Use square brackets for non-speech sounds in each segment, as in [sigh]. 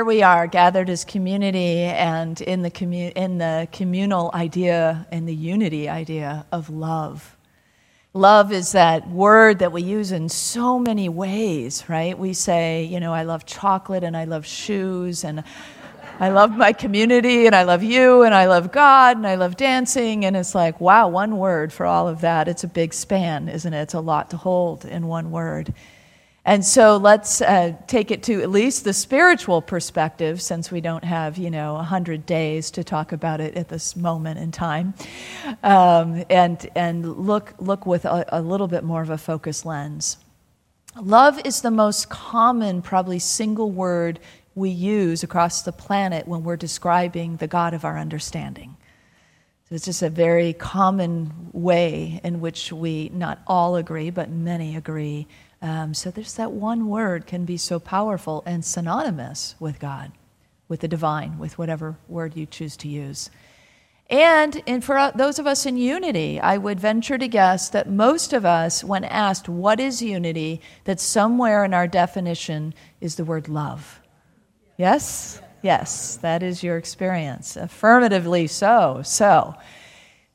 Here we are gathered as community and in the, commu- in the communal idea and the unity idea of love. Love is that word that we use in so many ways, right? We say, you know, I love chocolate and I love shoes and I love my community and I love you and I love God and I love dancing. And it's like, wow, one word for all of that. It's a big span, isn't it? It's a lot to hold in one word. And so let's uh, take it to at least the spiritual perspective, since we don't have, you know, 100 days to talk about it at this moment in time, um, and, and look, look with a, a little bit more of a focused lens. Love is the most common, probably single word we use across the planet when we're describing the God of our understanding. So it's just a very common way in which we not all agree, but many agree um, so there's that one word can be so powerful and synonymous with God, with the divine, with whatever word you choose to use. And, and for those of us in unity, I would venture to guess that most of us, when asked what is unity, that somewhere in our definition is the word love. Yes? Yes, that is your experience. Affirmatively so. So,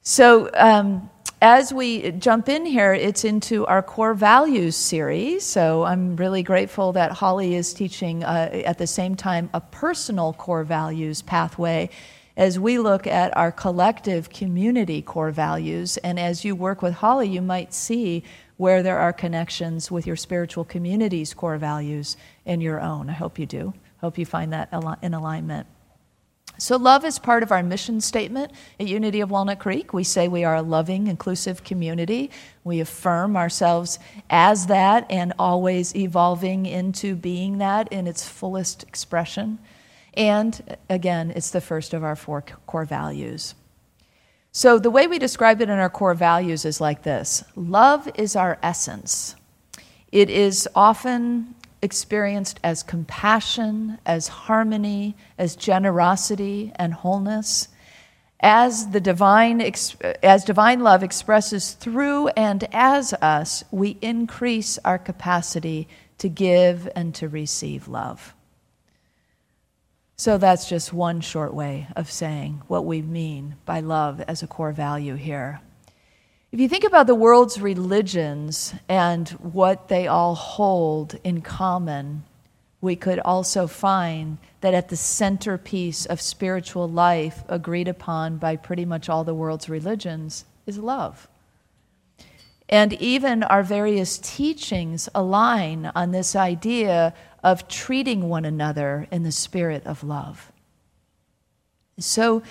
so um, as we jump in here, it's into our core values series. So I'm really grateful that Holly is teaching uh, at the same time a personal core values pathway as we look at our collective community core values. And as you work with Holly, you might see where there are connections with your spiritual community's core values and your own. I hope you do. Hope you find that in alignment. So, love is part of our mission statement at Unity of Walnut Creek. We say we are a loving, inclusive community. We affirm ourselves as that and always evolving into being that in its fullest expression. And again, it's the first of our four core values. So, the way we describe it in our core values is like this love is our essence. It is often experienced as compassion, as harmony, as generosity and wholeness. As the divine, as divine love expresses through and as us, we increase our capacity to give and to receive love. So that's just one short way of saying what we mean by love as a core value here. If you think about the world's religions and what they all hold in common, we could also find that at the centerpiece of spiritual life, agreed upon by pretty much all the world's religions, is love. And even our various teachings align on this idea of treating one another in the spirit of love. So,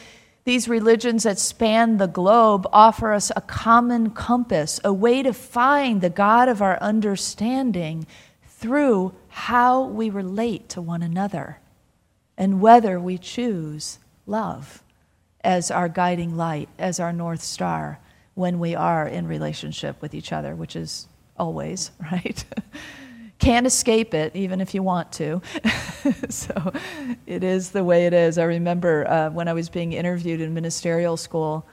these religions that span the globe offer us a common compass, a way to find the God of our understanding through how we relate to one another and whether we choose love as our guiding light, as our North Star when we are in relationship with each other, which is always, [laughs] right? Can't escape it, even if you want to. [laughs] so it is the way it is. I remember uh, when I was being interviewed in ministerial school,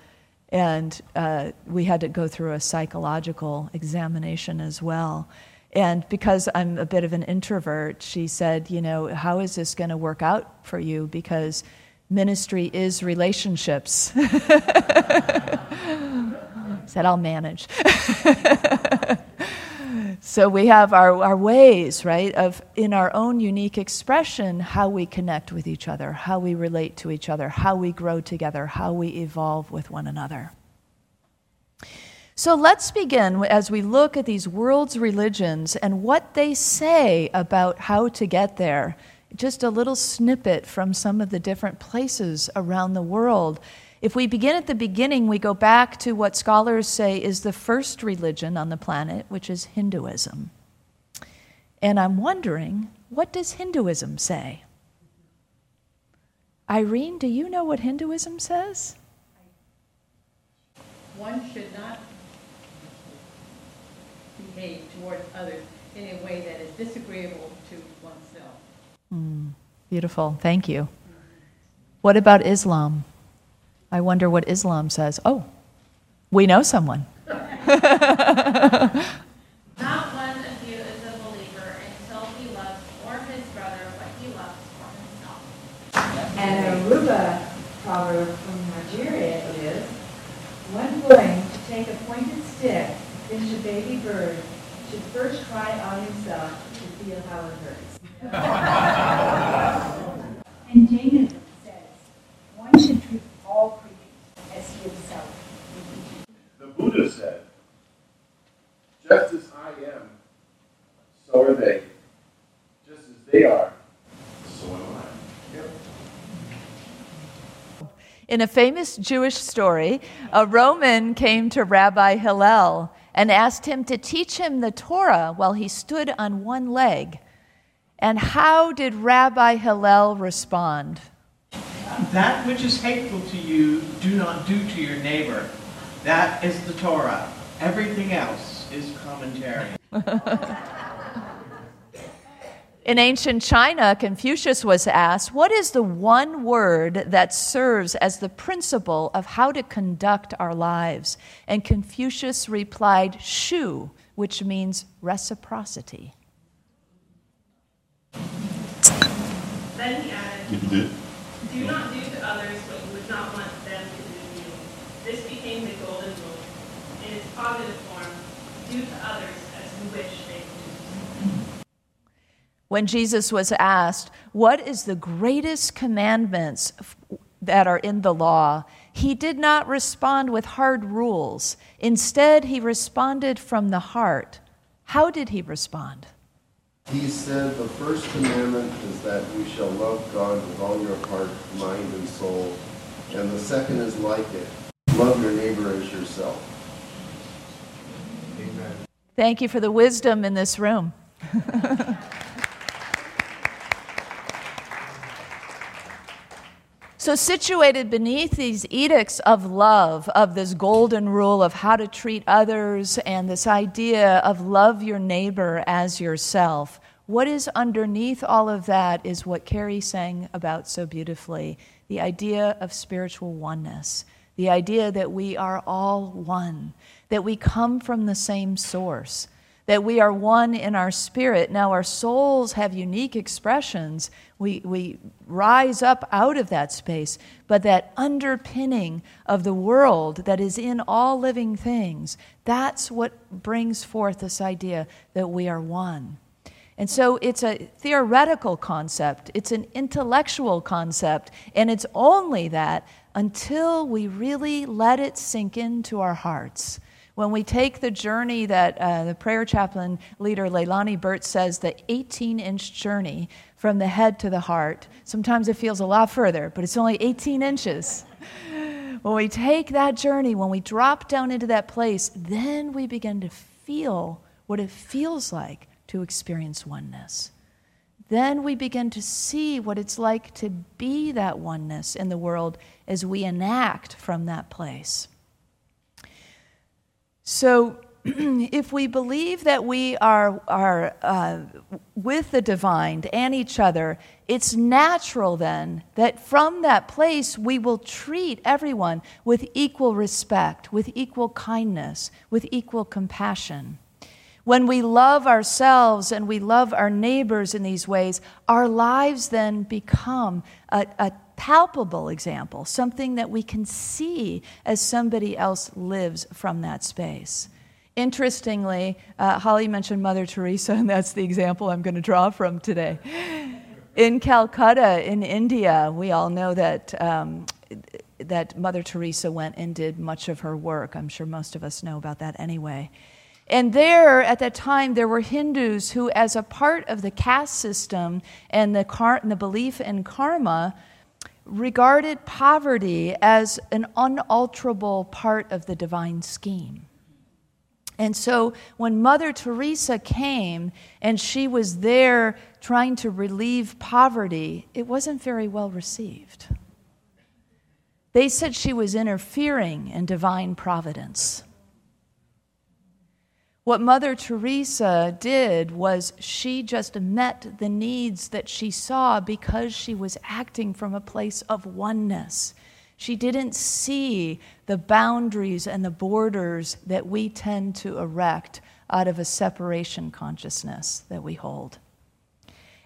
and uh, we had to go through a psychological examination as well. And because I'm a bit of an introvert, she said, You know, how is this going to work out for you? Because ministry is relationships. [laughs] said, I'll manage. [laughs] So we have our, our ways, right, of in our own unique expression, how we connect with each other, how we relate to each other, how we grow together, how we evolve with one another. So let's begin as we look at these world's religions and what they say about how to get there. Just a little snippet from some of the different places around the world if we begin at the beginning, we go back to what scholars say is the first religion on the planet, which is Hinduism. And I'm wondering, what does Hinduism say? Irene, do you know what Hinduism says? One should not behave towards others in a way that is disagreeable to oneself. Mm, beautiful, thank you. What about Islam? I wonder what Islam says. Oh, we know someone. [laughs] Not one of you is a believer until he loves for his brother what he loves for himself. And a Yoruba proverb from Nigeria is, one going to take a pointed stick, pinch a baby bird, should first try on himself to feel how it hurts. [laughs] and Jainism says, one should treat all creatures as he himself The Buddha said, just as I am, so are they. Just as they are, so am I. In a famous Jewish story, a Roman came to Rabbi Hillel and asked him to teach him the Torah while he stood on one leg. And how did Rabbi Hillel respond? That which is hateful to you, do not do to your neighbor. That is the Torah. Everything else is commentary. [laughs] In ancient China, Confucius was asked, What is the one word that serves as the principle of how to conduct our lives? And Confucius replied, Shu, which means reciprocity. Then he added, Do not do to others what you would not want them to do to you. This became the golden rule. In its positive form, do to others as you wish they would do. When Jesus was asked, What is the greatest commandments that are in the law? He did not respond with hard rules. Instead, he responded from the heart. How did he respond? He said, The first commandment is that you shall love God with all your heart, mind, and soul. And the second is like it love your neighbor as yourself. Thank you for the wisdom in this room. [laughs] So, situated beneath these edicts of love, of this golden rule of how to treat others, and this idea of love your neighbor as yourself, what is underneath all of that is what Carrie sang about so beautifully the idea of spiritual oneness, the idea that we are all one, that we come from the same source that we are one in our spirit. Now, our souls have unique expressions. We, we rise up out of that space, but that underpinning of the world that is in all living things, that's what brings forth this idea that we are one. And so it's a theoretical concept, it's an intellectual concept, and it's only that until we really let it sink into our hearts when we take the journey that uh, the prayer chaplain leader Leilani Burt says, the 18 inch journey from the head to the heart, sometimes it feels a lot further, but it's only 18 inches. [laughs] When we take that journey, when we drop down into that place, then we begin to feel what it feels like to experience oneness. Then we begin to see what it's like to be that oneness in the world as we enact from that place. So, [clears throat] if we believe that we are, are uh, with the divine and each other, it's natural then that from that place we will treat everyone with equal respect, with equal kindness, with equal compassion. When we love ourselves and we love our neighbors in these ways, our lives then become a, a palpable example, something that we can see as somebody else lives from that space. Interestingly, uh, Holly mentioned Mother Teresa, and that's the example I'm going to draw from today. In Calcutta, in India, we all know that, um, that Mother Teresa went and did much of her work. I'm sure most of us know about that anyway. And there, at that time, there were Hindus who, as a part of the caste system and the, car- and the belief in karma, regarded poverty as an unalterable part of the divine scheme. And so when Mother Teresa came and she was there trying to relieve poverty, it wasn't very well received. They said she was interfering in divine providence. What Mother Teresa did was she just met the needs that she saw because she was acting from a place of oneness. She didn't see the boundaries and the borders that we tend to erect out of a separation consciousness that we hold.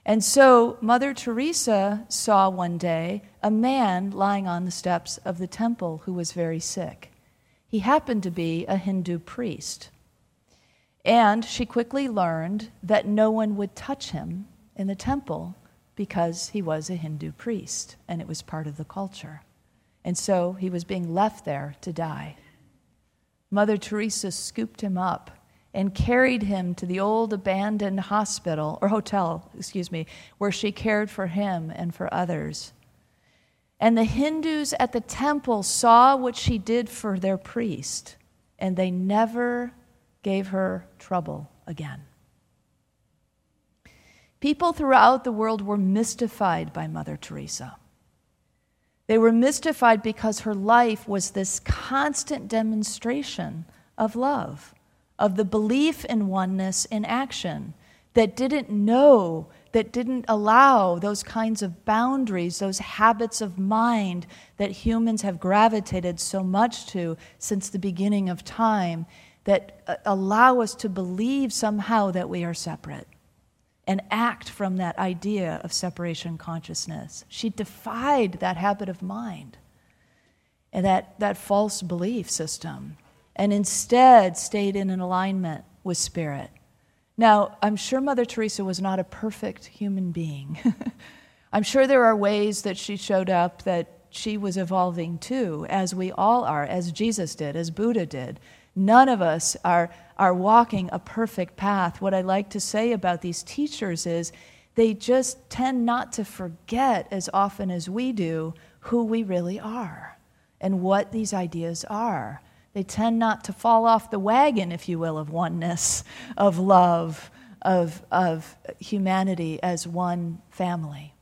And so Mother Teresa saw one day a man lying on the steps of the temple who was very sick. He happened to be a Hindu priest. And she quickly learned that no one would touch him in the temple because he was a Hindu priest and it was part of the culture. And so he was being left there to die. Mother Teresa scooped him up and carried him to the old abandoned hospital or hotel, excuse me, where she cared for him and for others. And the Hindus at the temple saw what she did for their priest, and they never gave her trouble again. People throughout the world were mystified by Mother Teresa. They were mystified because her life was this constant demonstration of love of the belief in oneness in action, that didn't know, that didn't allow those kinds of boundaries, those habits of mind that humans have gravitated so much to since the beginning of time, that uh, allow us to believe somehow that we are separate and act from that idea of separation consciousness. She defied that habit of mind and that, that false belief system and instead stayed in an alignment with spirit. Now, I'm sure Mother Teresa was not a perfect human being. [laughs] I'm sure there are ways that she showed up that she was evolving too, as we all are, as Jesus did, as Buddha did. None of us are, are walking a perfect path. What I like to say about these teachers is they just tend not to forget as often as we do who we really are and what these ideas are. They tend not to fall off the wagon, if you will, of oneness, of love, of, of humanity as one family.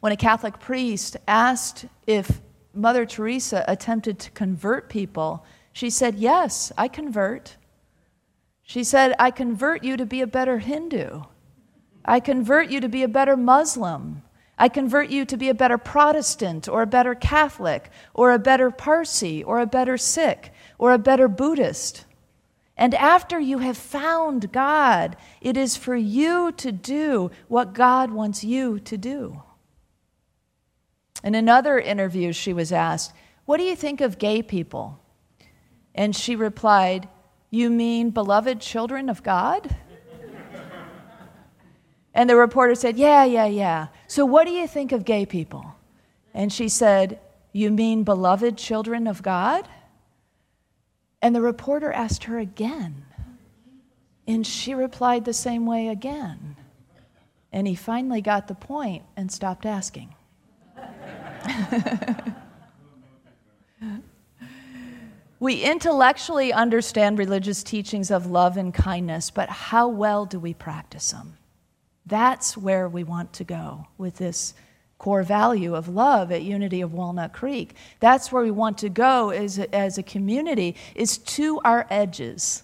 When a Catholic priest asked if Mother Teresa attempted to convert people, she said, Yes, I convert. She said, I convert you to be a better Hindu. I convert you to be a better Muslim. I convert you to be a better Protestant or a better Catholic or a better Parsi or a better Sikh or a better Buddhist. And after you have found God, it is for you to do what God wants you to do. In another interview, she was asked, What do you think of gay people? And she replied, You mean beloved children of God? And the reporter said, Yeah, yeah, yeah. So what do you think of gay people? And she said, You mean beloved children of God? And the reporter asked her again. And she replied the same way again. And he finally got the point and stopped asking. [laughs] we intellectually understand religious teachings of love and kindness, but how well do we practice them? That's where we want to go with this core value of love at Unity of Walnut Creek. That's where we want to go as a, as a community, is to our edges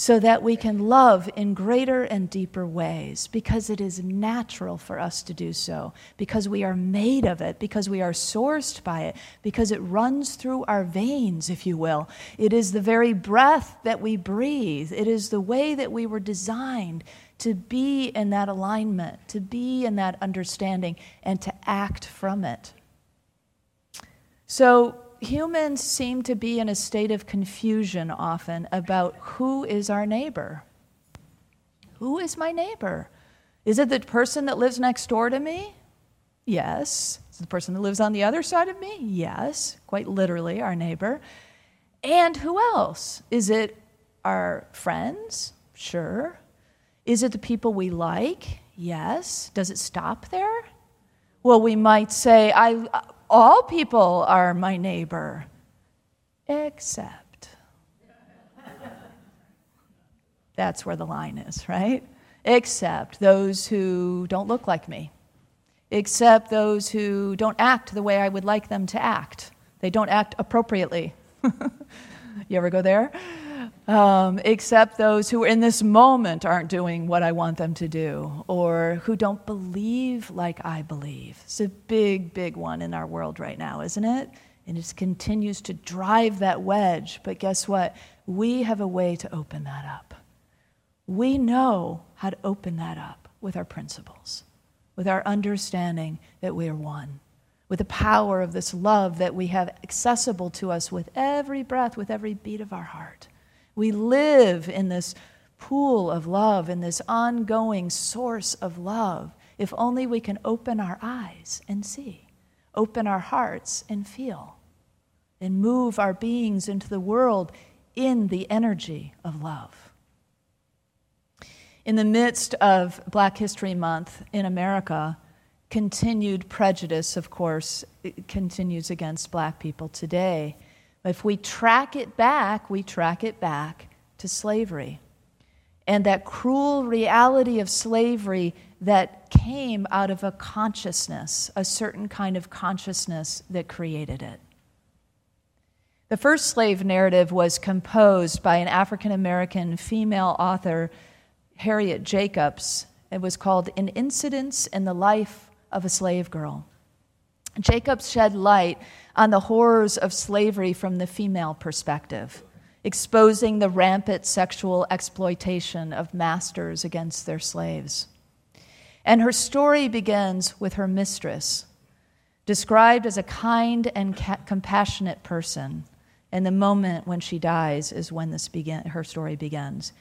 so that we can love in greater and deeper ways because it is natural for us to do so, because we are made of it, because we are sourced by it, because it runs through our veins, if you will. It is the very breath that we breathe, it is the way that we were designed to be in that alignment, to be in that understanding, and to act from it. So, humans seem to be in a state of confusion often about who is our neighbor. Who is my neighbor? Is it the person that lives next door to me? Yes. Is it the person that lives on the other side of me? Yes, quite literally, our neighbor. And who else? Is it our friends? Sure. Is it the people we like? Yes. Does it stop there? Well, we might say, I, all people are my neighbor, except. That's where the line is, right? Except those who don't look like me, except those who don't act the way I would like them to act. They don't act appropriately. [laughs] you ever go there? Um, except those who in this moment aren't doing what I want them to do or who don't believe like I believe. It's a big, big one in our world right now, isn't it? And it continues to drive that wedge. But guess what? We have a way to open that up. We know how to open that up. with our principles, with our understanding that we are one, with the power of this love that we have accessible to us with every breath, with every beat of our heart. We live in this pool of love, in this ongoing source of love, if only we can open our eyes and see, open our hearts and feel, and move our beings into the world in the energy of love. In the midst of Black History Month in America, continued prejudice, of course, continues against black people today. If we track it back, we track it back to slavery. And that cruel reality of slavery that came out of a consciousness, a certain kind of consciousness that created it. The first slave narrative was composed by an African American female author, Harriet Jacobs. It was called An Incident in the Life of a Slave Girl. Jacobs shed light on the horrors of slavery from the female perspective, exposing the rampant sexual exploitation of masters against their slaves. And her story begins with her mistress, described as a kind and ca- compassionate person and the moment when she dies is when this begin, her story begins.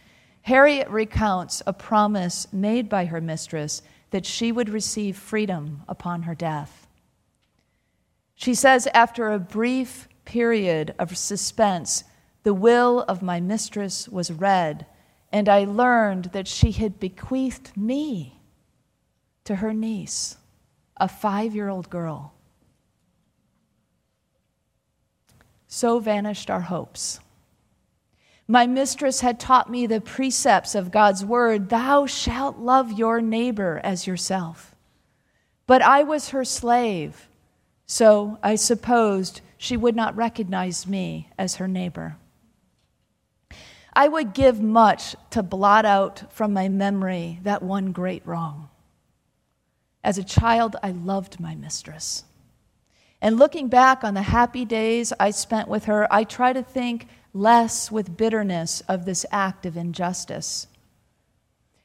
Harriet recounts a promise made by her mistress that she would receive freedom upon her death. She says, after a brief period of suspense, the will of my mistress was read, and I learned that she had bequeathed me to her niece, a five year old girl. so vanished our hopes. My mistress had taught me the precepts of God's word Thou shalt love your neighbor as yourself. But I was her slave, so I supposed she would not recognize me as her neighbor. I would give much to blot out from my memory that one great wrong. As a child, I loved my mistress. And looking back on the happy days I spent with her, I try to think less with bitterness of this act of injustice.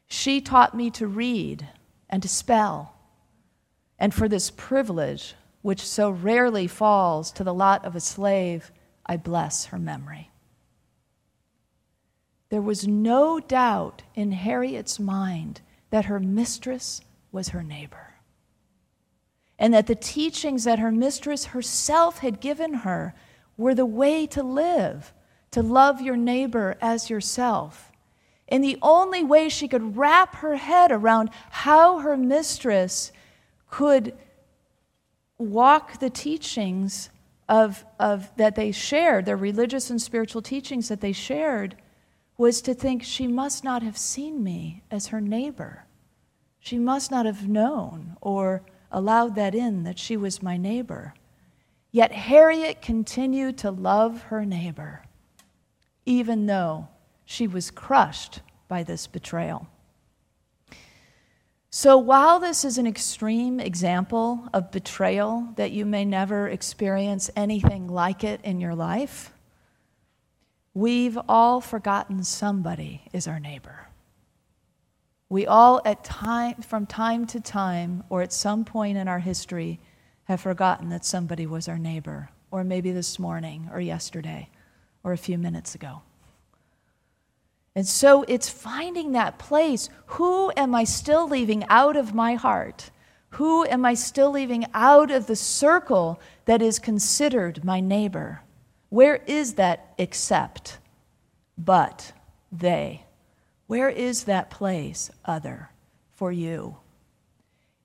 She taught me to read and to spell. And for this privilege, which so rarely falls to the lot of a slave, I bless her memory. There was no doubt in Harriet's mind that her mistress was her neighbor and that the teachings that her mistress herself had given her were the way to live, to love your neighbor as yourself. And the only way she could wrap her head around how her mistress could walk the teachings of, of that they shared, their religious and spiritual teachings that they shared, was to think she must not have seen me as her neighbor. She must not have known or allowed that in, that she was my neighbor. Yet Harriet continued to love her neighbor, even though she was crushed by this betrayal. So, while this is an extreme example of betrayal that you may never experience anything like it in your life, we've all forgotten somebody is our neighbor. We all, at time, from time to time, or at some point in our history, have forgotten that somebody was our neighbor, or maybe this morning, or yesterday, or a few minutes ago. And so it's finding that place. Who am I still leaving out of my heart? Who am I still leaving out of the circle that is considered my neighbor? Where is that except, but, they? Where is that place, other, for you?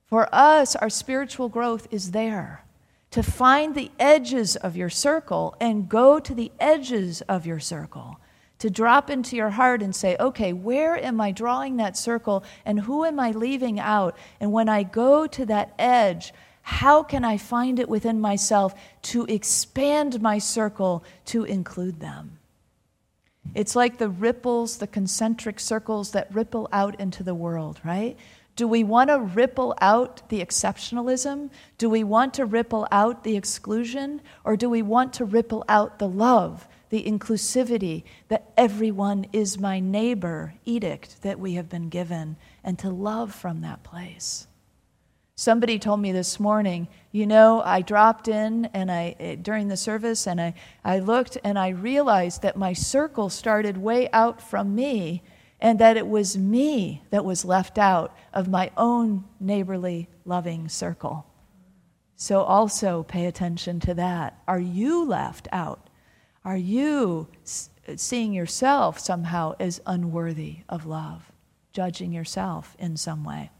For us, our spiritual growth is there. To find the edges of your circle and go to the edges of your circle. To drop into your heart and say, okay, where am I drawing that circle and who am I leaving out? And when I go to that edge, how can I find it within myself to expand my circle to include them? It's like the ripples, the concentric circles that ripple out into the world, right? Do we want to ripple out the exceptionalism? Do we want to ripple out the exclusion? Or do we want to ripple out the love the inclusivity, that everyone is my neighbor edict that we have been given, and to love from that place. Somebody told me this morning, you know, I dropped in and I eh, during the service and I, I looked and I realized that my circle started way out from me and that it was me that was left out of my own neighborly loving circle. So also pay attention to that. Are you left out? Are you seeing yourself somehow as unworthy of love, judging yourself in some way?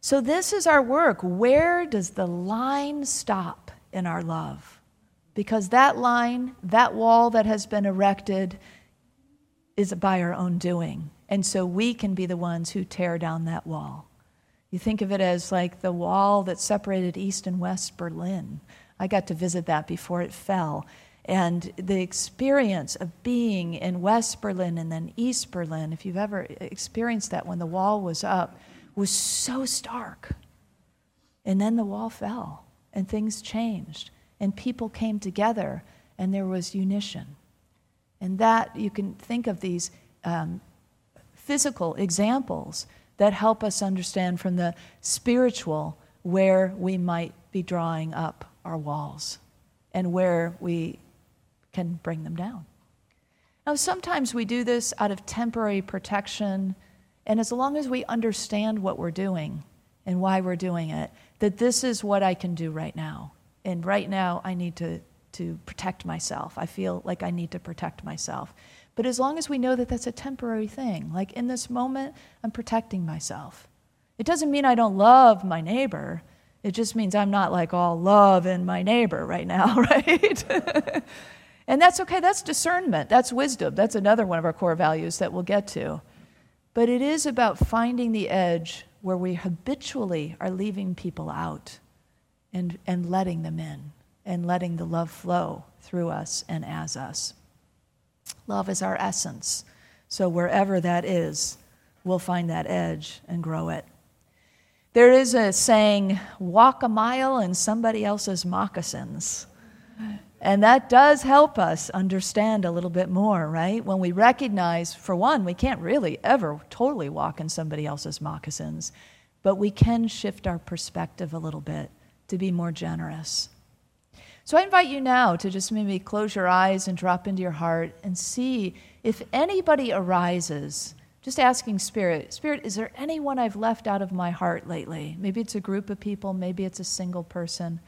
So, this is our work. Where does the line stop in our love? Because that line, that wall that has been erected, is by our own doing. And so we can be the ones who tear down that wall. You think of it as like the wall that separated East and West Berlin. I got to visit that before it fell. And the experience of being in West Berlin and then East Berlin, if you've ever experienced that when the wall was up, was so stark. And then the wall fell, and things changed, and people came together, and there was unition. And that, you can think of these um, physical examples that help us understand from the spiritual where we might be drawing up our walls and where we can bring them down. Now, sometimes we do this out of temporary protection and as long as we understand what we're doing and why we're doing it, that this is what I can do right now. And right now, I need to, to protect myself. I feel like I need to protect myself. But as long as we know that that's a temporary thing, like in this moment, I'm protecting myself. It doesn't mean I don't love my neighbor. It just means I'm not like all love in my neighbor right now, [laughs] right? and that's okay. That's discernment. That's wisdom. That's another one of our core values that we'll get to. But it is about finding the edge where we habitually are leaving people out and, and letting them in and letting the love flow through us and as us. Love is our essence. So wherever that is, we'll find that edge and grow it. There is a saying, walk a mile in somebody else's moccasins. And that does help us understand a little bit more, right? When we recognize, for one, we can't really ever totally walk in somebody else's moccasins, but we can shift our perspective a little bit to be more generous. So I invite you now to just maybe close your eyes and drop into your heart and see if anybody arises. Just asking Spirit, Spirit, is there anyone I've left out of my heart lately? Maybe it's a group of people, maybe it's a single person.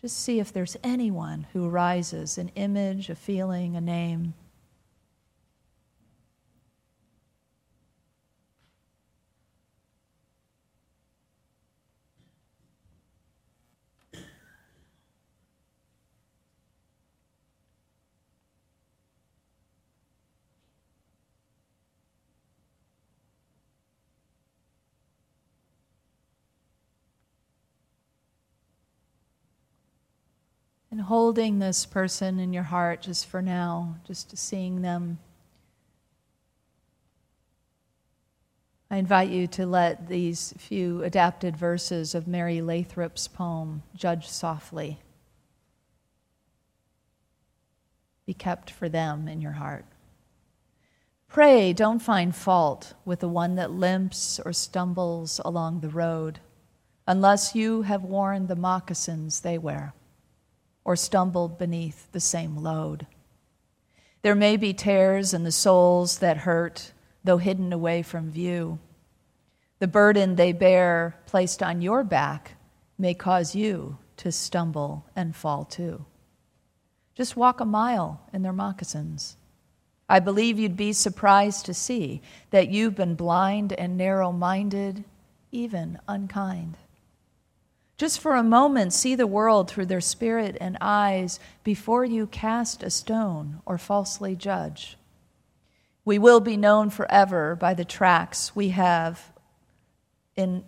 Just see if there's anyone who arises an image, a feeling, a name. And holding this person in your heart just for now, just seeing them. I invite you to let these few adapted verses of Mary Lathrap's poem, Judge Softly, be kept for them in your heart. Pray don't find fault with the one that limps or stumbles along the road, unless you have worn the moccasins they wear or stumbled beneath the same load. There may be tears in the souls that hurt, though hidden away from view. The burden they bear placed on your back may cause you to stumble and fall too. Just walk a mile in their moccasins. I believe you'd be surprised to see that you've been blind and narrow minded, even unkind. Just for a moment, see the world through their spirit and eyes before you cast a stone or falsely judge. We will be known forever by the tracks we have in,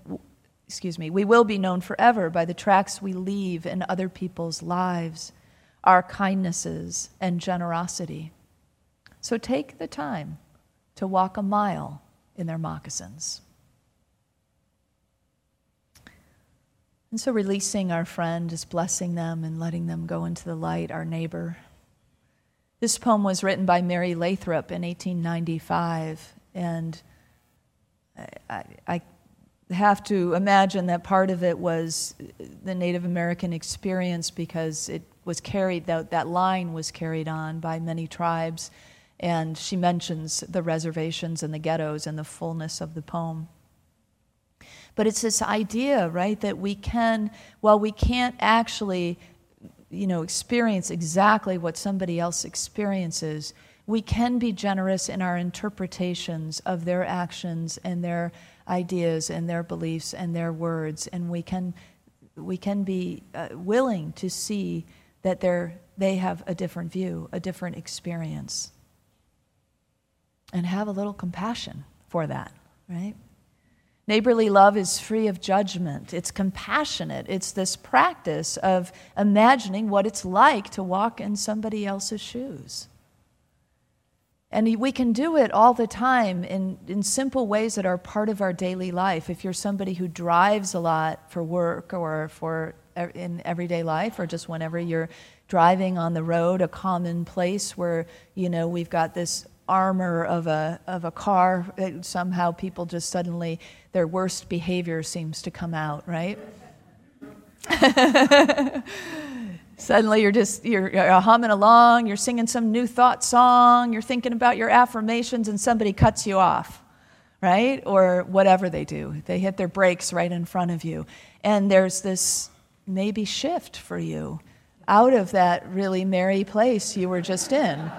excuse me, we will be known forever by the tracks we leave in other people's lives, our kindnesses and generosity. So take the time to walk a mile in their moccasins. And so releasing our friend, just blessing them and letting them go into the light, our neighbor. This poem was written by Mary Lathrap in 1895, and I, I, have to imagine that part of it was the Native American experience because it was carried, that, that line was carried on by many tribes, and she mentions the reservations and the ghettos in the fullness of the poem. But it's this idea, right, that we can, while we can't actually you know, experience exactly what somebody else experiences, we can be generous in our interpretations of their actions and their ideas and their beliefs and their words, and we can, we can be uh, willing to see that they're, they have a different view, a different experience, and have a little compassion for that, right? Neighborly love is free of judgment. It's compassionate. It's this practice of imagining what it's like to walk in somebody else's shoes. And we can do it all the time in, in simple ways that are part of our daily life. If you're somebody who drives a lot for work or for in everyday life, or just whenever you're driving on the road, a common place where you know we've got this armor of a of a car, somehow people just suddenly their worst behavior seems to come out, right? [laughs] Suddenly you're just you're, you're, humming along, you're singing some new thought song, you're thinking about your affirmations and somebody cuts you off, right? Or whatever they do. They hit their brakes right in front of you. And there's this maybe shift for you out of that really merry place you were just in.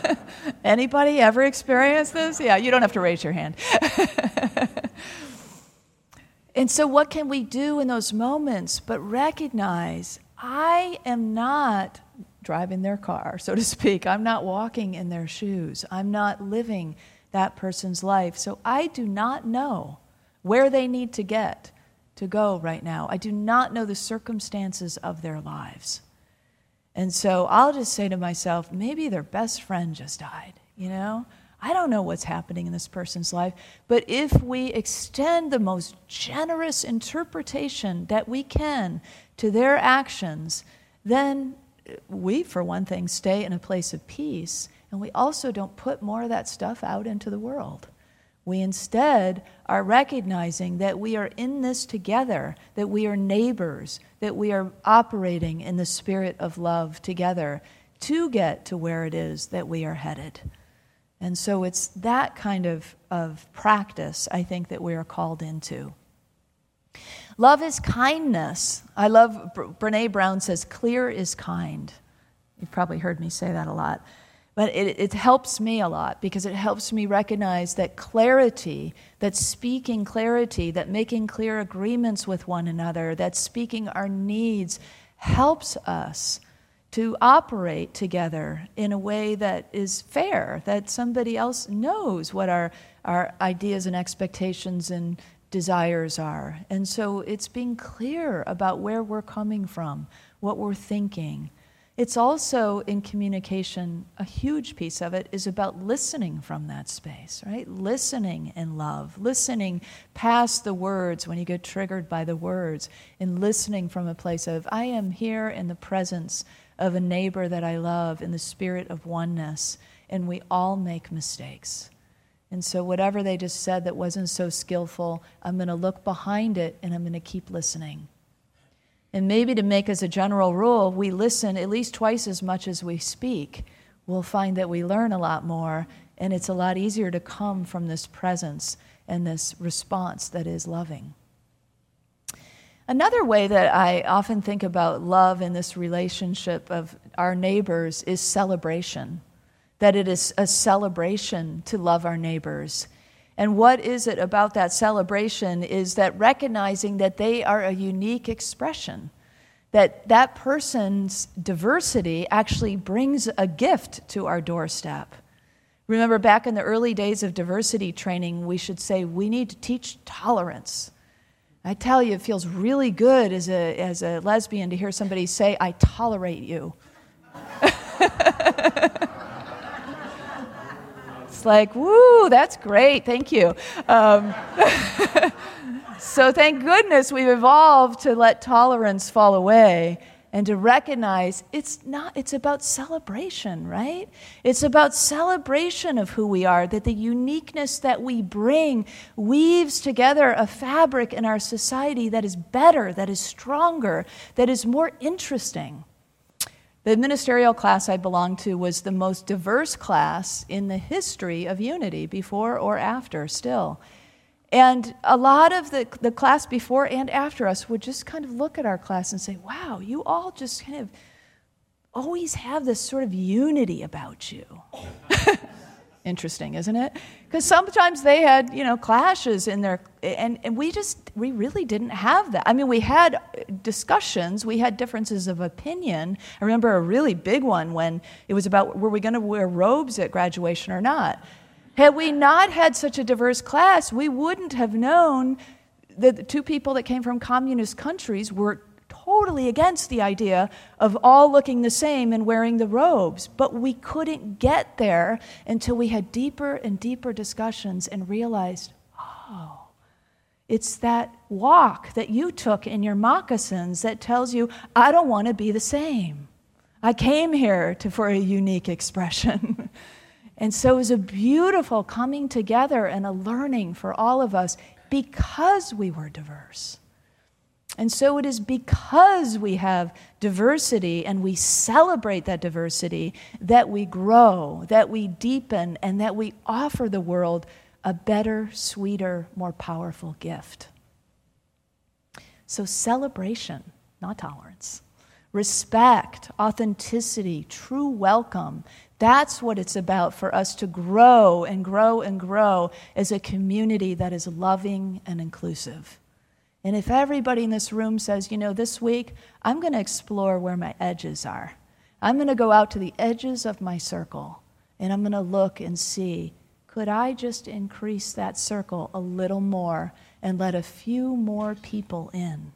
[laughs] Anybody ever experienced this? Yeah, you don't have to raise your hand. [laughs] And so, what can we do in those moments but recognize I am not driving their car, so to speak. I'm not walking in their shoes. I'm not living that person's life. So, I do not know where they need to get to go right now. I do not know the circumstances of their lives. And so, I'll just say to myself, maybe their best friend just died, you know? I don't know what's happening in this person's life, but if we extend the most generous interpretation that we can to their actions, then we, for one thing, stay in a place of peace, and we also don't put more of that stuff out into the world. We instead are recognizing that we are in this together, that we are neighbors, that we are operating in the spirit of love together to get to where it is that we are headed. And so it's that kind of, of practice, I think, that we are called into. Love is kindness. I love, Brene Brown says, clear is kind. You've probably heard me say that a lot. But it, it helps me a lot because it helps me recognize that clarity, that speaking clarity, that making clear agreements with one another, that speaking our needs helps us to operate together in a way that is fair, that somebody else knows what our, our ideas and expectations and desires are. And so it's being clear about where we're coming from, what we're thinking. It's also in communication, a huge piece of it is about listening from that space, right? Listening in love, listening past the words when you get triggered by the words, and listening from a place of, I am here in the presence of a neighbor that I love in the spirit of oneness, and we all make mistakes. And so, whatever they just said that wasn't so skillful, I'm going to look behind it and I'm going to keep listening. And maybe to make as a general rule, we listen at least twice as much as we speak. We'll find that we learn a lot more, and it's a lot easier to come from this presence and this response that is loving. Another way that I often think about love in this relationship of our neighbors is celebration. That it is a celebration to love our neighbors. And what is it about that celebration is that recognizing that they are a unique expression, that that person's diversity actually brings a gift to our doorstep. Remember, back in the early days of diversity training, we should say we need to teach tolerance. I tell you, it feels really good as a, as a lesbian to hear somebody say, I tolerate you. [laughs] like, woo, that's great, thank you. Um, [laughs] so thank goodness we've evolved to let tolerance fall away and to recognize it's not it's about celebration right it's about celebration of who we are that the uniqueness that we bring weaves together a fabric in our society that is better that is stronger that is more interesting the ministerial class I belonged to was the most diverse class in the history of unity, before or after, still. And a lot of the, the class before and after us would just kind of look at our class and say, wow, you all just kind of always have this sort of unity about you. [laughs] Interesting, isn't it? Because sometimes they had, you know, clashes in their, and, and we just, we really didn't have that. I mean, we had discussions, we had differences of opinion. I remember a really big one when it was about were we going to wear robes at graduation or not. Had we not had such a diverse class, we wouldn't have known that the two people that came from communist countries were totally against the idea of all looking the same and wearing the robes. But we couldn't get there until we had deeper and deeper discussions and realized, oh, it's that walk that you took in your moccasins that tells you, I don't want to be the same. I came here to, for a unique expression. [laughs] And so it was a beautiful coming together and a learning for all of us because we were diverse. And so it is because we have diversity and we celebrate that diversity that we grow, that we deepen, and that we offer the world a better, sweeter, more powerful gift. So, celebration, not tolerance. Respect, authenticity, true welcome, that's what it's about for us to grow and grow and grow as a community that is loving and inclusive. And if everybody in this room says, you know, this week I'm going to explore where my edges are, I'm going to go out to the edges of my circle and I'm going to look and see could I just increase that circle a little more and let a few more people in?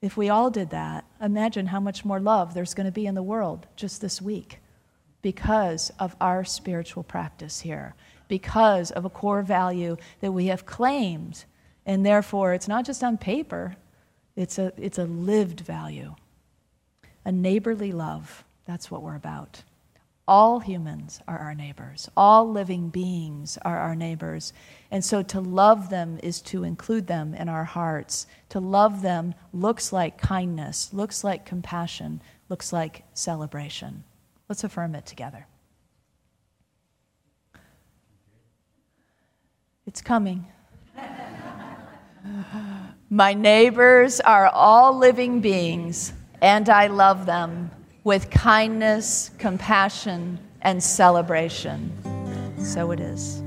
If we all did that, imagine how much more love there's going to be in the world just this week because of our spiritual practice here, because of a core value that we have claimed. And therefore, it's not just on paper, it's a, it's a lived value. A neighborly love, that's what we're about. All humans are our neighbors. All living beings are our neighbors. And so to love them is to include them in our hearts. To love them looks like kindness, looks like compassion, looks like celebration. Let's affirm it together. It's coming. [laughs] My neighbors are all living beings, and I love them with kindness, compassion, and celebration. So it is.